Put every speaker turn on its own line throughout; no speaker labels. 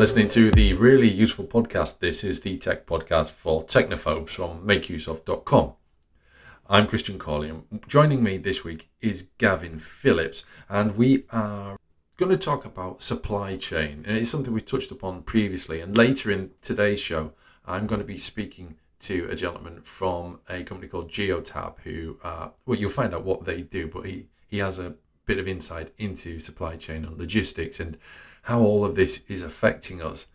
Listening to the really useful podcast. This is the tech podcast for technophobes from makeuseof.com. I'm Christian Cawley, and joining me this week is Gavin Phillips, and we are going to talk about supply chain. And it's something we touched upon previously. And later in today's show, I'm going to be speaking to a gentleman from a company called Geotab, who, uh, well, you'll find out what they do, but he, he has a bit of insight into supply chain and logistics and how all of this is affecting us.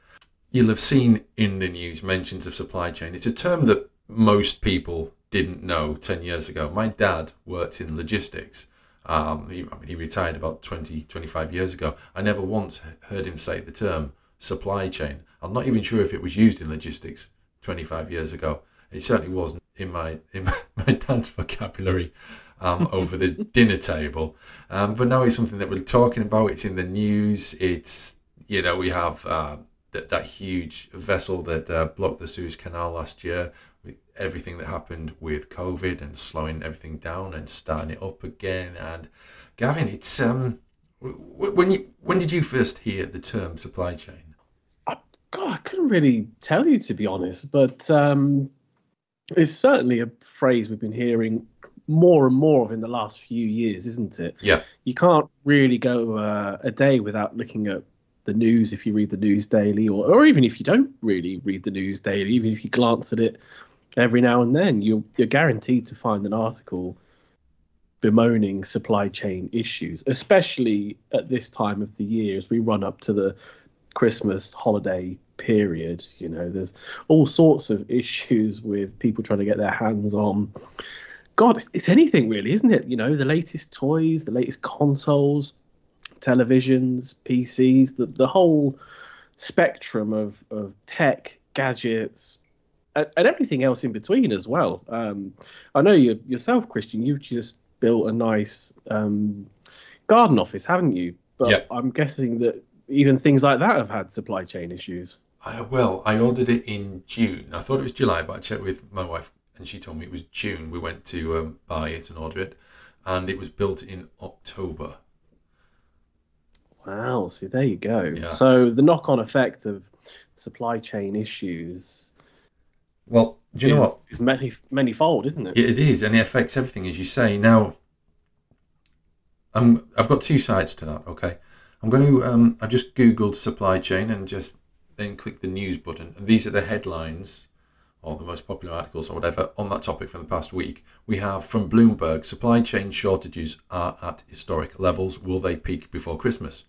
You'll have seen in the news mentions of supply chain. It's a term that most people didn't know 10 years ago. My dad worked in logistics. Um, he, I mean, he retired about 20, 25 years ago. I never once heard him say the term supply chain. I'm not even sure if it was used in logistics 25 years ago. It certainly wasn't in my in my dad's vocabulary um, over the dinner table. Um, but now it's something that we're talking about. It's in the news. It's, you know, we have uh, that, that huge vessel that uh, blocked the Suez Canal last year. Everything that happened with COVID and slowing everything down and starting it up again. And Gavin, it's um, when you when did you first hear the term supply chain?
I, God, I couldn't really tell you to be honest, but um, it's certainly a phrase we've been hearing more and more of in the last few years, isn't it?
Yeah.
You can't really go uh, a day without looking at the news if you read the news daily, or, or even if you don't really read the news daily, even if you glance at it every now and then, you're, you're guaranteed to find an article bemoaning supply chain issues, especially at this time of the year as we run up to the Christmas holiday period. You know, there's all sorts of issues with people trying to get their hands on God, it's, it's anything really, isn't it? You know, the latest toys, the latest consoles, televisions, PCs, the the whole spectrum of of tech, gadgets, and, and everything else in between as well. Um, I know you yourself, Christian. You've just built a nice um, garden office, haven't you? But
yep.
I'm guessing that even things like that have had supply chain issues.
I, well, I ordered it in June. I thought it was July, but I checked with my wife and she told me it was June. We went to um, buy it and order it, and it was built in October.
Wow. See, there you go. Yeah. So the knock-on effect of supply chain issues.
Well, do you is, know what?
It's many many-fold, isn't it?
It is, and it affects everything, as you say. Now, I'm, I've got two sides to that. Okay, I'm going to. Um, I just googled supply chain and just then click the news button, and these are the headlines or the most popular articles or whatever on that topic from the past week. We have from Bloomberg supply chain shortages are at historic levels. Will they peak before Christmas?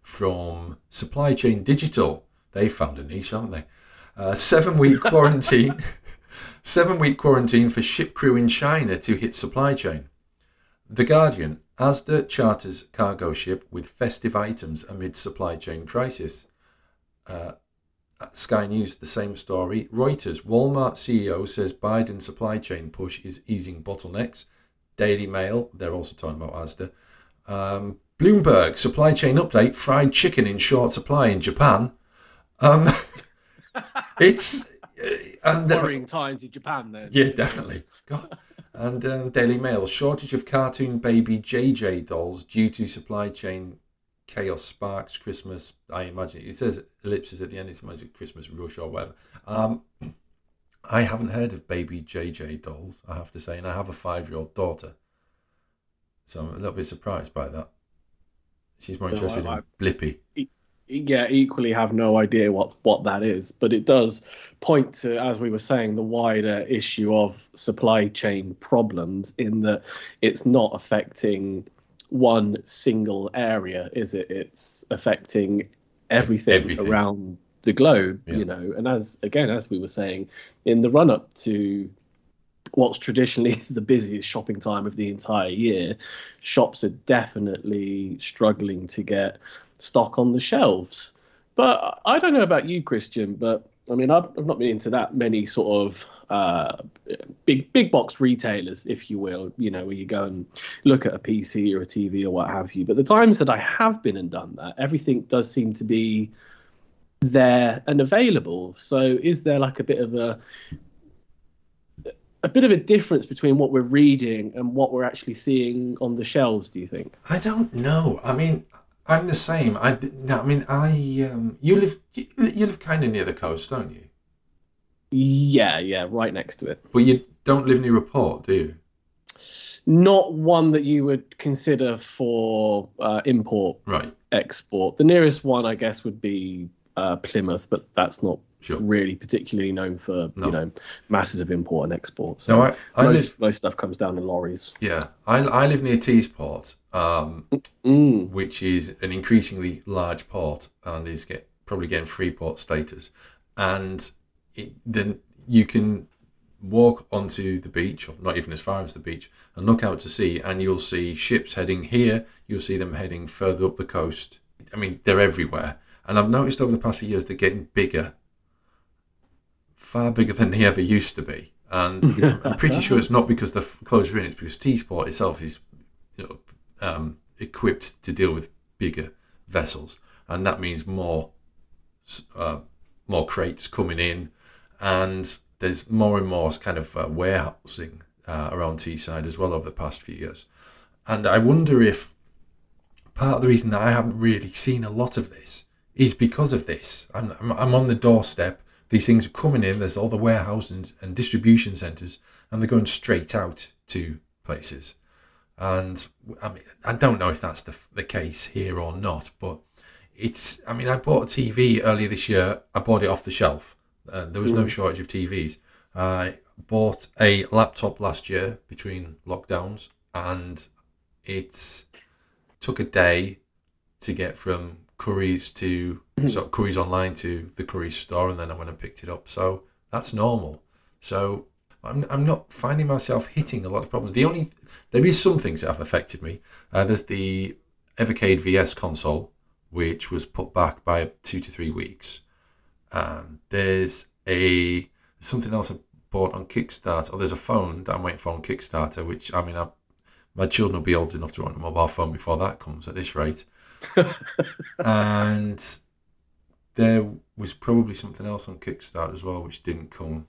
From Supply Chain Digital, they found a niche, haven't they? Uh, seven week quarantine. seven week quarantine for ship crew in China to hit supply chain. The Guardian, Asda charters cargo ship with festive items amid supply chain crisis. Uh, Sky News, the same story. Reuters, Walmart CEO says Biden supply chain push is easing bottlenecks. Daily Mail, they're also talking about Asda. Um, Bloomberg, supply chain update, fried chicken in short supply in Japan. Um, it's
uh, and worrying times in Japan then.
Yeah, definitely. God. And um, Daily Mail, shortage of cartoon baby JJ dolls due to supply chain chaos sparks Christmas. I imagine it says ellipses at the end. It's imagine Christmas rush or whatever. Um, I haven't heard of baby JJ dolls. I have to say, and I have a five-year-old daughter, so I'm a little bit surprised by that. She's more interested no, I, in Blippi.
Yeah, equally have no idea what what that is, but it does point to, as we were saying, the wider issue of supply chain problems in that it's not affecting one single area, is it? It's affecting everything, everything. around the globe, yeah. you know. And as again, as we were saying, in the run up to what's traditionally the busiest shopping time of the entire year, shops are definitely struggling to get stock on the shelves. But I don't know about you, Christian, but I mean, I've, I've not been into that many sort of uh, big big box retailers, if you will. You know, where you go and look at a PC or a TV or what have you. But the times that I have been and done that, everything does seem to be there and available. So, is there like a bit of a a bit of a difference between what we're reading and what we're actually seeing on the shelves? Do you think?
I don't know. I mean, I'm the same. I, I mean, I um, you live you live kind of near the coast, don't you?
Yeah, yeah, right next to it.
But you don't live near a port, do you?
Not one that you would consider for uh, import
Right.
export. The nearest one, I guess, would be uh, Plymouth, but that's not
Sure.
really particularly known for
No.
you know masses of import and export. So
No, I, I
most
live.
most stuff comes down in lorries.
Yeah, I, I live near Teesport, um,
Mm.
which is an increasingly large port and is get probably getting free port status. And it, then you can walk onto the beach, or not even as far as the beach, and look out to sea, and you'll see ships heading here. You'll see them heading further up the coast. I mean, they're everywhere. And I've noticed over the past few years they're getting bigger, far bigger than they ever used to be. And I'm pretty sure it's not because they're closer in; it's because Teesport itself is, you know, um, equipped to deal with bigger vessels, and that means more, uh, more crates coming in, and there's more and more kind of uh, warehousing uh, around Teesside as well over the past few years, and I wonder if part of the reason that I haven't really seen a lot of this is because of this. I'm, I'm, I'm on the doorstep. These things are coming in. There's all the warehouses and distribution centres, and they're going straight out to places. And I mean, I don't know if that's the, the case here or not, but it's. I mean, I bought a TV earlier this year. I bought it off the shelf. Uh, there was no shortage of TVs. I bought a laptop last year between lockdowns, and it took a day to get from Curry's to so Curry's online to the Curry's store, and then I went and picked it up. So that's normal. So I'm I'm not finding myself hitting a lot of problems. The only there is some things that have affected me. Uh, there's the Evercade VS console, which was put back by two to three weeks. Um, there's a something else I bought on Kickstarter. Oh, there's a phone that I'm waiting for on Kickstarter, which I mean, I, my children will be old enough to run a mobile phone before that comes at this rate. and there was probably something else on Kickstarter as well, which didn't come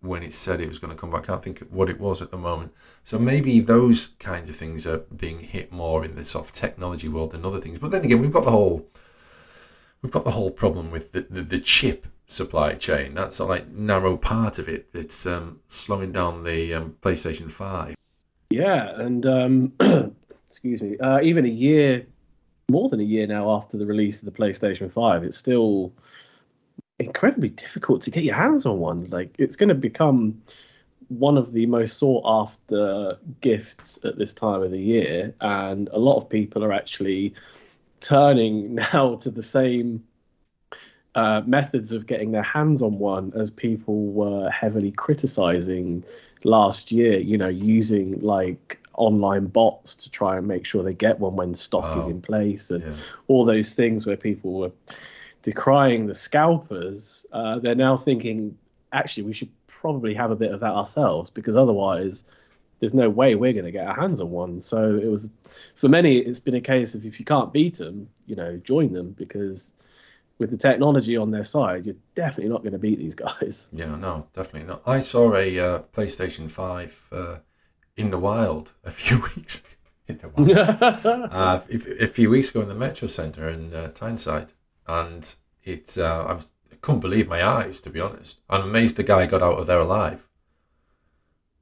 when it said it was going to come back. I can't think what it was at the moment. So maybe those kinds of things are being hit more in the sort of technology world than other things. But then again, we've got the whole we've got the whole problem with the, the, the chip supply chain. That's a like narrow part of it that's um, slowing down the um, PlayStation Five.
Yeah, and um, excuse me, uh, even a year, more than a year now after the release of the PlayStation Five, it's still incredibly difficult to get your hands on one. Like it's going to become one of the most sought after gifts at this time of the year, and a lot of people are actually turning now to the same uh, methods of getting their hands on one as people were heavily criticizing last year. You know, using like online bots to try and make sure they get one when stock is in place and
Yeah.
all those things where people were decrying the scalpers, uh, they're now thinking, actually, we should probably have a bit of that ourselves because otherwise, there's no way we're going to get our hands on one. So it was, for many, it's been a case of if you can't beat them, you know, join them because with the technology on their side, you're definitely not going to beat these guys.
Yeah, no, definitely not. I saw a uh, PlayStation Five uh, in the wild a few weeks in the wild. uh, a, a few weeks ago in the Metro Centre in uh, Tyneside, and it uh, I, was, I couldn't believe my eyes to be honest. I'm amazed the guy got out of there alive.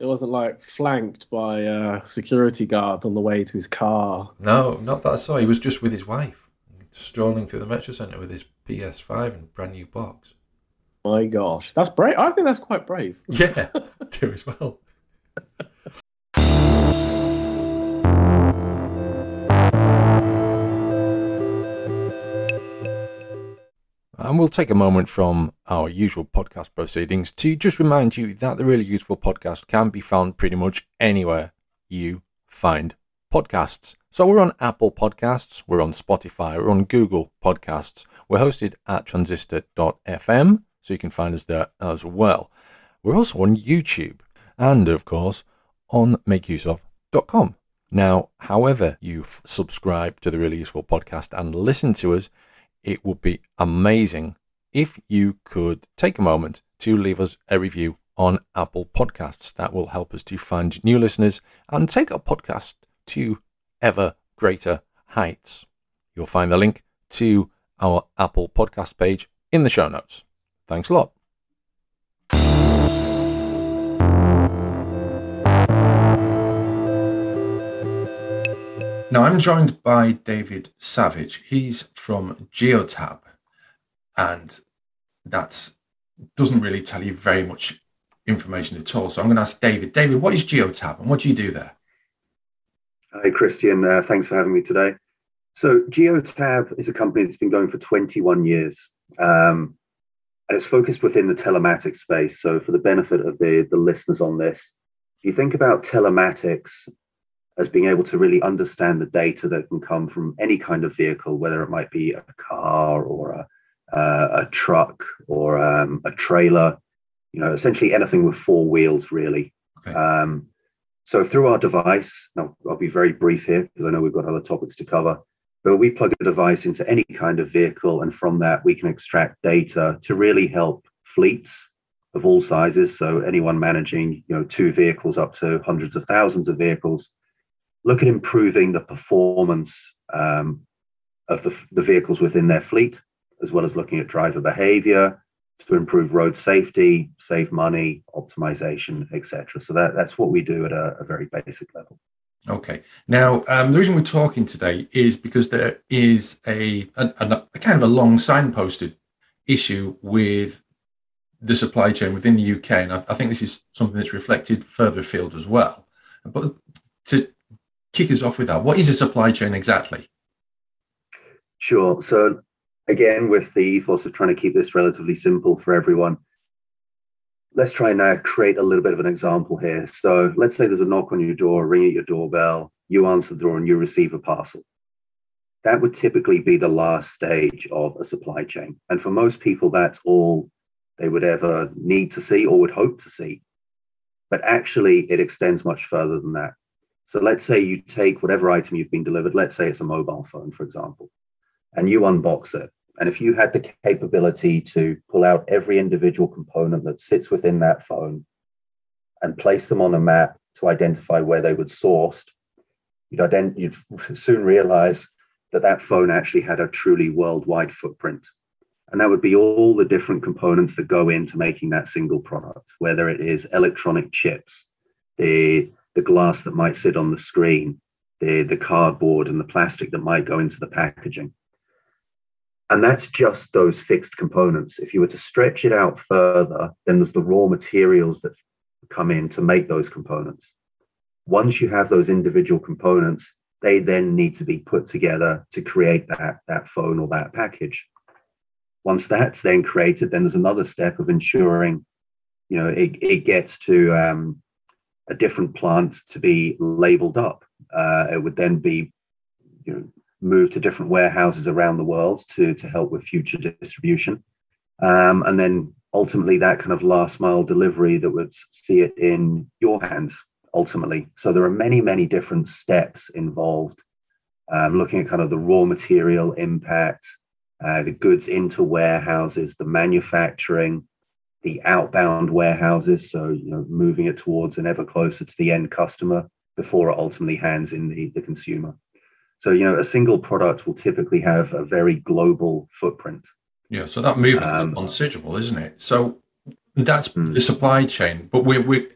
It wasn't like flanked by uh, security guards on the way to his car.
No, not that I saw. He was just with his wife, strolling through the Metro Centre with his PS5 and brand new box.
My gosh, that's brave. I think that's quite brave.
Yeah, do as well. And we'll take a moment from our usual podcast proceedings to just remind you that the Really Useful podcast can be found pretty much anywhere you find podcasts. So we're on Apple Podcasts, we're on Spotify, we're on Google Podcasts. We're hosted at transistor.fm, so you can find us there as well. We're also on YouTube and, of course, on makeuseof.com. Now, however you subscribe to the Really Useful podcast and listen to us, it would be amazing if you could take a moment to leave us a review on Apple Podcasts. That will help us to find new listeners and take our podcast to ever greater heights. You'll find the link to our Apple podcast page in the show notes. Thanks a lot. Now, I'm joined by David Savage. He's from Geotab, and that doesn't really tell you very much information at all. So I'm going to ask David. David, what is Geotab and what do you do there?
Hi, Christian. Uh, thanks for having me today. So, Geotab is a company that's been going for 21 years. Um, and it's focused within the telematics space. So, for the benefit of the, the listeners on this, if you think about telematics as being able to really understand the data that can come from any kind of vehicle, whether it might be a car or a, uh, a truck or um, a trailer, you know, essentially anything with four wheels, really. Okay. Um, so through our device, now I'll be very brief here because I know we've got other topics to cover, but we plug a device into any kind of vehicle, and from that we can extract data to really help fleets of all sizes. So anyone managing, you know, two vehicles up to hundreds of thousands of vehicles, look at improving the performance um, of the, the vehicles within their fleet, as well as looking at driver behavior to improve road safety, save money, optimization, etc. So that, that's what we do at a, a very basic level.
Okay. Now, um, the reason we're talking today is because there is a, a, a, kind of a long signposted issue with the supply chain within the UK, and I, I, think this is something that's reflected further afield as well. But to kick us off with that, what is a supply chain exactly?
Sure. So, again, with the ethos of trying to keep this relatively simple for everyone, let's try and now create a little bit of an example here. So let's say there's a knock on your door, ring at your doorbell, you answer the door and you receive a parcel. That would typically be the last stage of a supply chain. And for most people, that's all they would ever need to see or would hope to see. But actually, it extends much further than that. So let's say you take whatever item you've been delivered, let's say it's a mobile phone, for example, and you unbox it and if you had the capability to pull out every individual component that sits within that phone and place them on a map to identify where they were sourced, you'd, ident- you'd soon realize that that phone actually had a truly worldwide footprint. And that would be all the different components that go into making that single product, whether it is electronic chips, the, the glass that might sit on the screen, the, the cardboard and the plastic that might go into the packaging. And that's just those fixed components. If you were to stretch it out further, then there's the raw materials that come in to make those components. Once you have those individual components, they then need to be put together to create that, that phone or that package. Once that's then created, then there's another step of ensuring, you know, it, it gets to um, a different plant to be labeled up. Uh, it would then be, you know, move to different warehouses around the world to, to help with future distribution. Um, and then ultimately that kind of last mile delivery that would see it in your hands ultimately. So there are many, many different steps involved. Um, looking at kind of the raw material impact, uh, the goods into warehouses, the manufacturing, the outbound warehouses. So, you know, moving it towards and ever closer to the end customer before it ultimately hands in the, the consumer. So, you know, a single product will typically have a very global footprint.
Yeah, so that movement um, is considerable, isn't it? So that's mm. the supply chain, but we're we're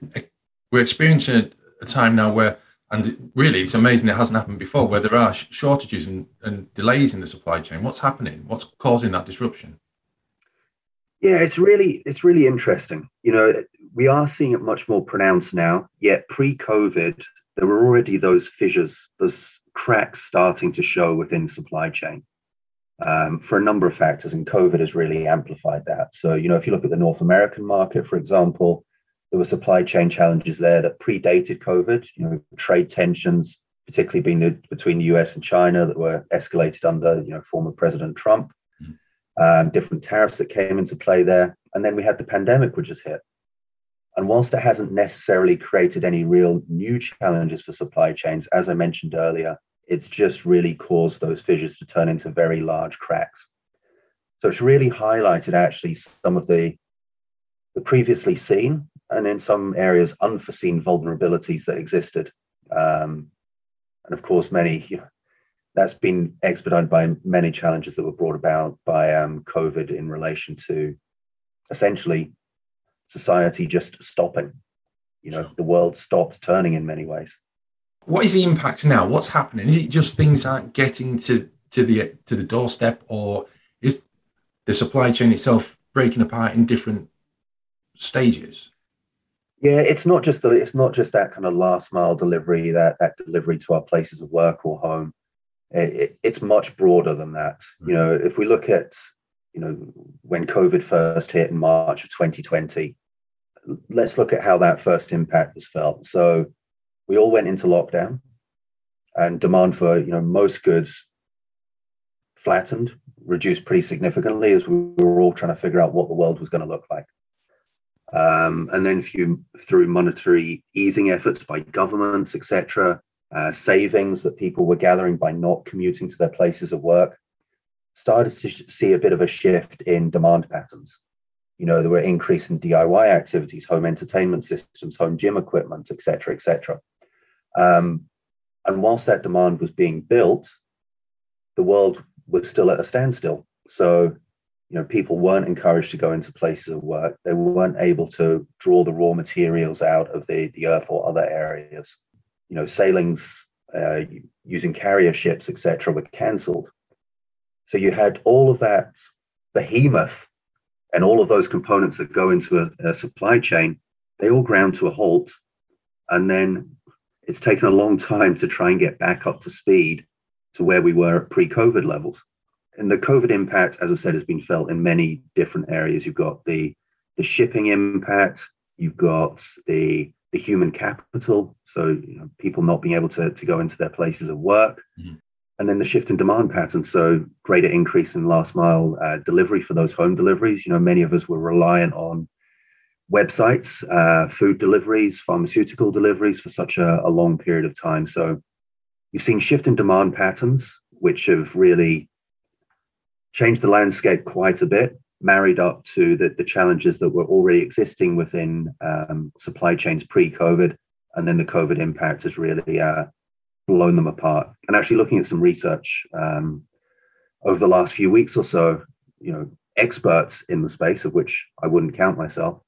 we're experiencing a time now where, and really, it's amazing it hasn't happened before, where there are shortages and, and delays in the supply chain. What's happening? What's causing that disruption?
Yeah, it's really it's really interesting. You know, we are seeing it much more pronounced now. Yet pre-COVID, there were already those fissures, those cracks starting to show within supply chain um, for a number of factors, and COVID has really amplified that. So, you know, if you look at the North American market, for example, there were supply chain challenges there that predated COVID. You know, trade tensions, particularly being the, between the US and China, that were escalated under you know former President Trump. Um, different tariffs that came into play there, and then we had the pandemic, which has hit. And whilst it hasn't necessarily created any real new challenges for supply chains, as I mentioned earlier, it's just really caused those fissures to turn into very large cracks. So it's really highlighted actually some of the, the previously seen and in some areas unforeseen vulnerabilities that existed. Um, and of course, many you know, that's been expedited by many challenges that were brought about by um, COVID in relation to essentially society just stopping. You know, the world stopped turning in many ways.
What is the impact now? What's happening? Is it just things aren't getting to to the to the doorstep, or is the supply chain itself breaking apart in different stages?
Yeah, it's not just the, it's not just that kind of last mile delivery, that that delivery to our places of work or home. It, it, it's much broader than that. Mm-hmm. You know, if we look at you know when COVID first hit in March of 2020, let's look at how that first impact was felt. So we all went into lockdown, and demand for you know most goods flattened, reduced pretty significantly as we were all trying to figure out what the world was going to look like. Um, and then through, through monetary easing efforts by governments, etc., uh, savings that people were gathering by not commuting to their places of work, started to see a bit of a shift in demand patterns. You know, there were increase in DIY activities, home entertainment systems, home gym equipment, etc., etc. Um, and whilst that demand was being built, the world was still at a standstill. So you know people weren't encouraged to go into places of work they weren't able to draw the raw materials out of the, the earth or other areas you know sailings uh, using carrier ships etc were cancelled. So you had all of that behemoth and all of those components that go into a, a supply chain they all ground to a halt. And then it's taken a long time to try and get back up to speed to where we were at pre-covid levels. And the COVID impact, as I've said, has been felt in many different areas. You've got the the shipping impact, you've got the the human capital, so you know, people not being able to, to go into their places of work, mm-hmm. and then the shift in demand patterns. So greater increase in last mile uh, delivery for those home deliveries. You know, many of us were reliant on websites, uh, food deliveries, pharmaceutical deliveries for such a, a long period of time. So you've seen shift in demand patterns, which have really changed the landscape quite a bit, married up to the, the challenges that were already existing within um, supply chains pre-COVID, and then the COVID impact has really uh, blown them apart. And actually, looking at some research um, over the last few weeks or so, you know, experts in the space, of which I wouldn't count myself,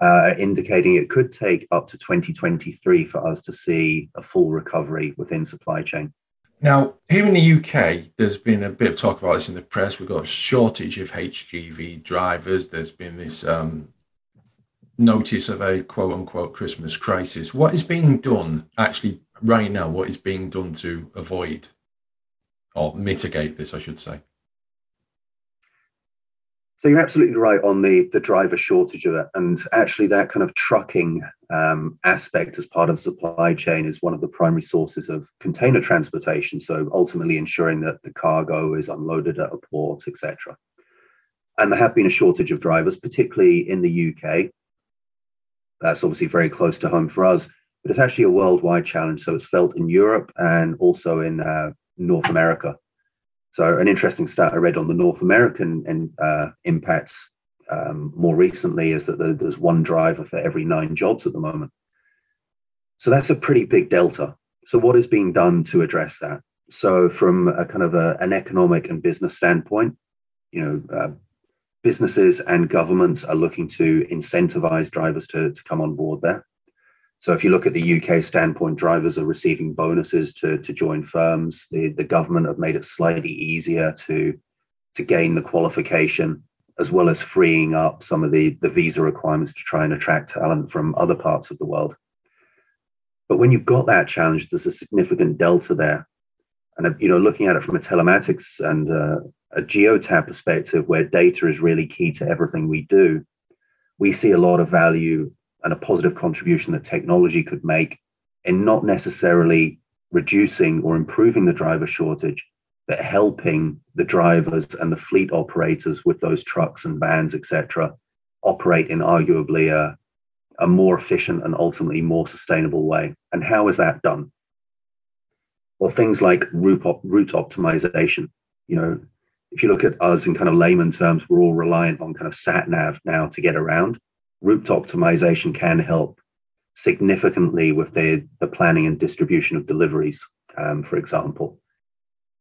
uh, indicating it could take up to 2023 for us to see a full recovery within supply chain.
Now, here in the UK, there's been a bit of talk about this in the press. We've got a shortage of HGV drivers. There's been this um, notice of a quote unquote Christmas crisis. What is being done actually right now? What is being done to avoid or mitigate this, I should say?
So you're absolutely right on the the driver shortage of it, and actually that kind of trucking um, aspect as part of supply chain is one of the primary sources of container transportation. So ultimately ensuring that the cargo is unloaded at a port, etc. And there have been a shortage of drivers, particularly in the UK. That's obviously very close to home for us, but it's actually a worldwide challenge. So it's felt in Europe and also in uh, North America. So, an interesting stat I read on the North American in, uh, impacts um, more recently is that there's one driver for every nine jobs at the moment. So, that's a pretty big delta. So, what is being done to address that? So, from a kind of a, an economic and business standpoint, you know, uh, businesses and governments are looking to incentivize drivers to, to come on board there. So if you look at the UK standpoint, drivers are receiving bonuses to, to join firms. The, the government have made it slightly easier to, to gain the qualification, as well as freeing up some of the, the visa requirements to try and attract talent from other parts of the world. But when you've got that challenge, there's a significant delta there. And you know, looking at it from a telematics and uh, a geotab perspective, where data is really key to everything we do, we see a lot of value and a positive contribution that technology could make in not necessarily reducing or improving the driver shortage, but helping the drivers and the fleet operators with those trucks and vans, etc., operate in arguably a, a more efficient and ultimately more sustainable way. And how is that done? Well, things like route, op- route optimization. You know, if you look at us in kind of layman terms, we're all reliant on kind of sat nav now to get around route optimization can help significantly with the, the planning and distribution of deliveries, um, for example.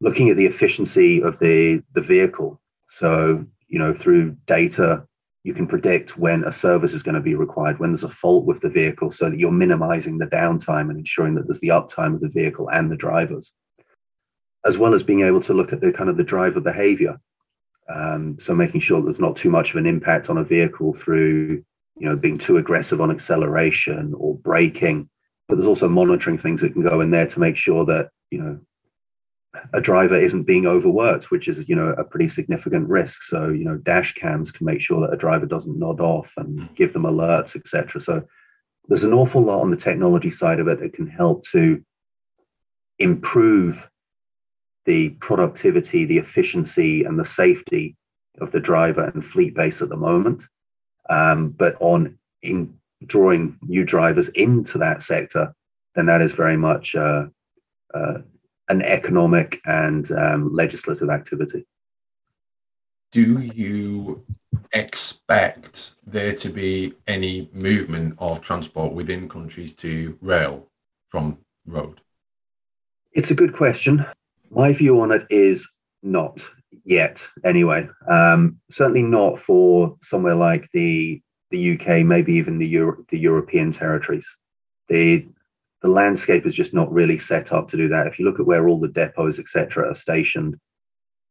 looking at the efficiency of the the vehicle. So you know through data you can predict when a service is going to be required, when there's a fault with the vehicle, so that you're minimizing the downtime and ensuring that there's the uptime of the vehicle and the drivers, as well as being able to look at the kind of the driver behavior. Um, so making sure there's not too much of an impact on a vehicle through, you know, being too aggressive on acceleration or braking. But there's also monitoring things that can go in there to make sure that, you know, a driver isn't being overworked, which is you know a pretty significant risk. So you know dash cams can make sure that a driver doesn't nod off and mm. give them alerts, etc. So there's an awful lot on the technology side of it that can help to improve the productivity, the efficiency, and the safety of the driver and fleet base at the moment. Um, but on in drawing new drivers into that sector, then that is very much uh, uh, an economic and um, legislative activity.
Do you expect there to be any movement of transport within countries to rail from road?
It's a good question. My view on it is not yet, anyway. Um, certainly not for somewhere like the the UK, maybe even the Euro- the European territories. The the landscape is just not really set up to do that. If you look at where all the depots, etc., are stationed,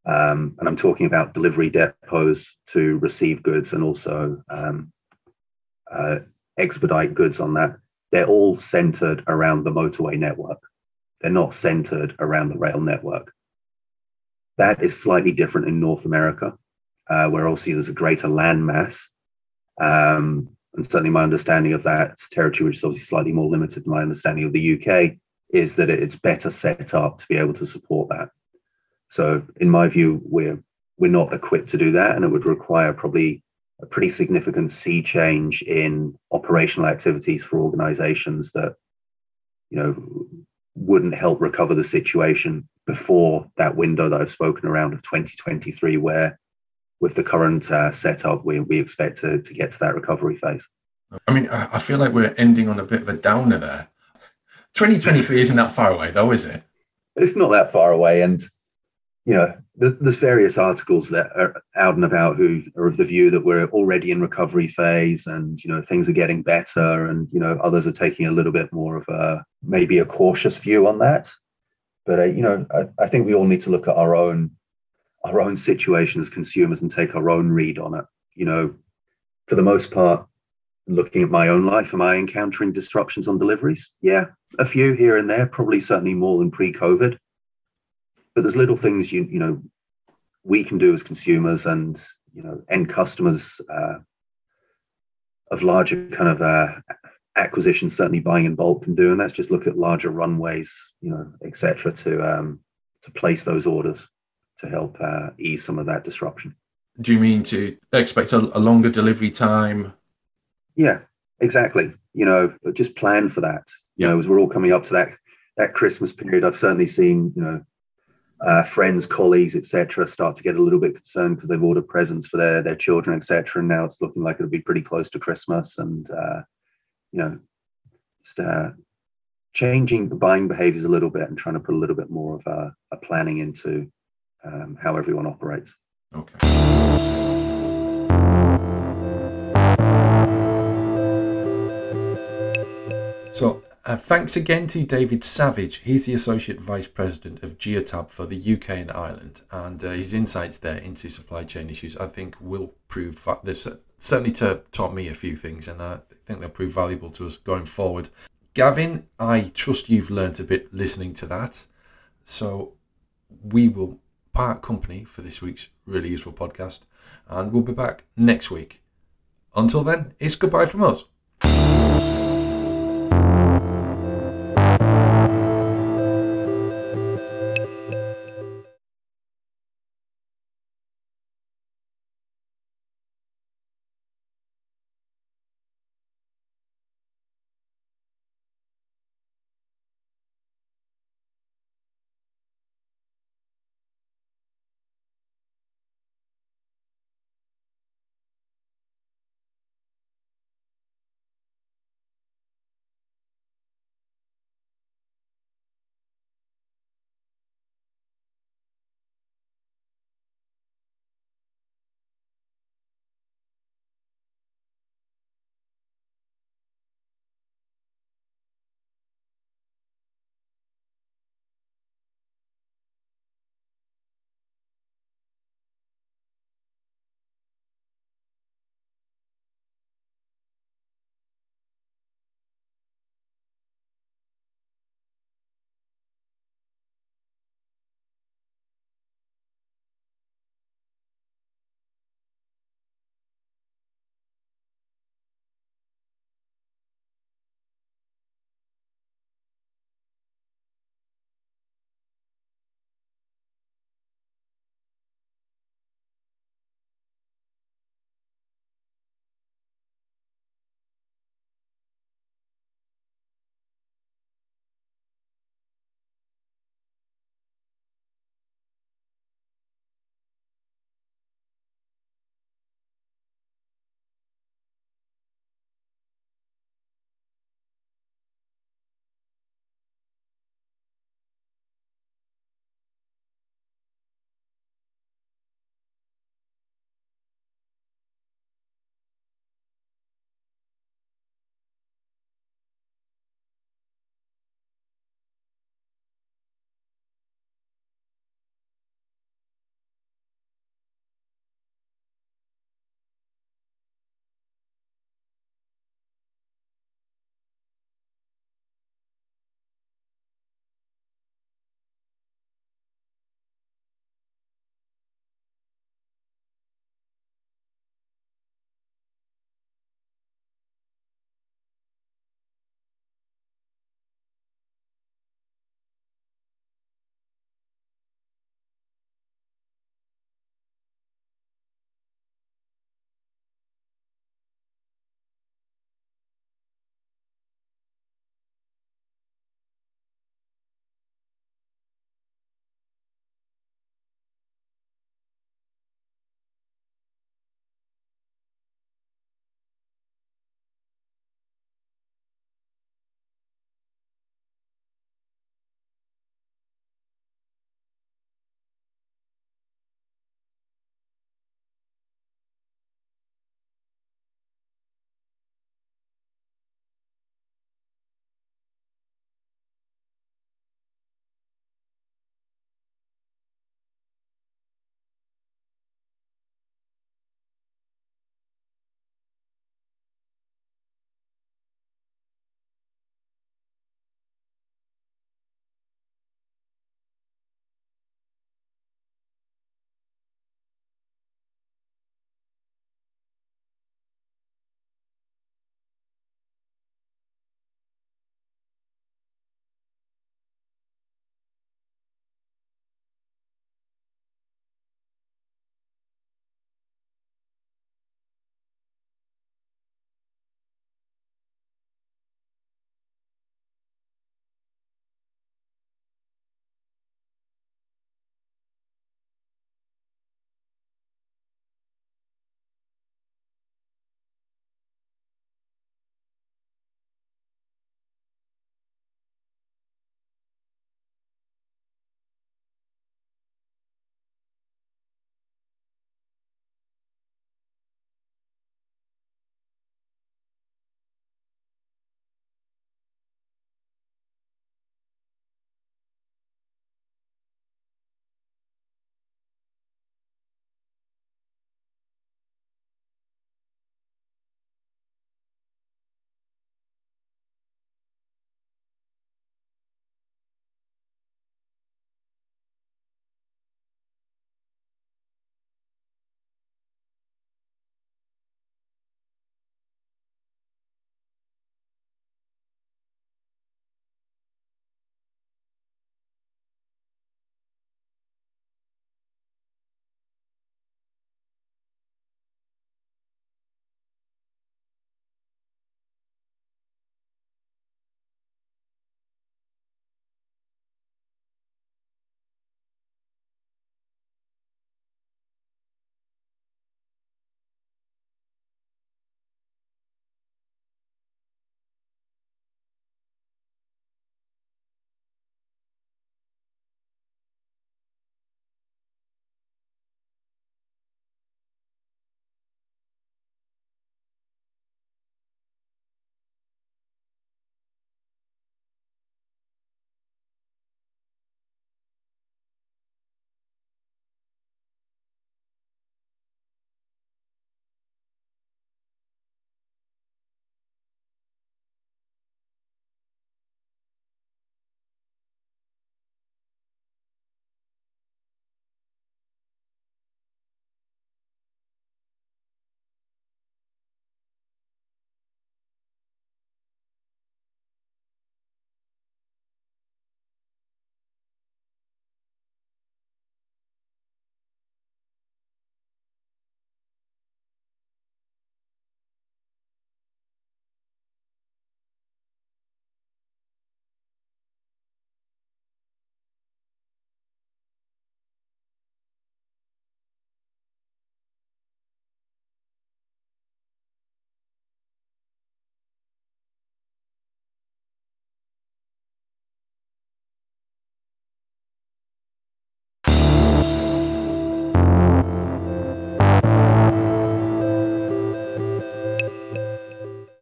um, and I'm talking about delivery depots to receive goods and also um, uh, expedite goods on that, they're all centered around the motorway network. They're not centered around the rail network. That is slightly different in North America, uh, where obviously there's a greater land mass. Um, and certainly my understanding of that territory, which is obviously slightly more limited than my understanding of the UK, is that it's better set up to be able to support that. So, in my view, we're we're not equipped to do that, and it would require probably a pretty significant sea change in operational activities for organisations that, you know, wouldn't help recover the situation before that window that I've spoken around of 2023, where with the current uh, setup, we, we expect to, to get to that recovery phase.
I mean, I feel like we're ending on a bit of a downer there. 2023 isn't that far away, though, is it?
It's not that far away. And, you know, there's various articles that are out and about who are of the view that we're already in recovery phase and, you know, things are getting better. And, you know, others are taking a little bit more of a maybe a cautious view on that. But, uh, you know, I, I think we all need to look at our own our own situation as consumers and take our own read on it. You know, for the most part, looking at my own life, am I encountering disruptions on deliveries? Yeah, a few here and there, probably certainly more than pre-COVID. But there's little things you you know we can do as consumers and you know end customers uh, of larger kind of uh, acquisitions, certainly buying in bulk can do, and that's just look at larger runways, you know, etc. to um, to place those orders to help uh, ease some of that disruption.
Do you mean to expect a, a longer delivery time?
Yeah, exactly. You know, just plan for that. You yeah. know, as we're all coming up to that that Christmas period, I've certainly seen you know uh, friends, colleagues, etc., start to get a little bit concerned because they've ordered presents for their their children, etc. And now it's looking like it'll be pretty close to Christmas, and uh, you know, just uh, changing the buying behaviors a little bit and trying to put a little bit more of a, a planning into um, how everyone operates.
Okay. So, uh, thanks again to David Savage. He's the Associate Vice President of Geotab for the UK and Ireland, and uh, his insights there into supply chain issues, I think, will prove they've certainly to taught me a few things, and I think they'll prove valuable to us going forward. Gavin, I trust you've learnt a bit listening to that, so we will part company for this week's really useful podcast, and we'll be back next week. Until then, it's goodbye from us.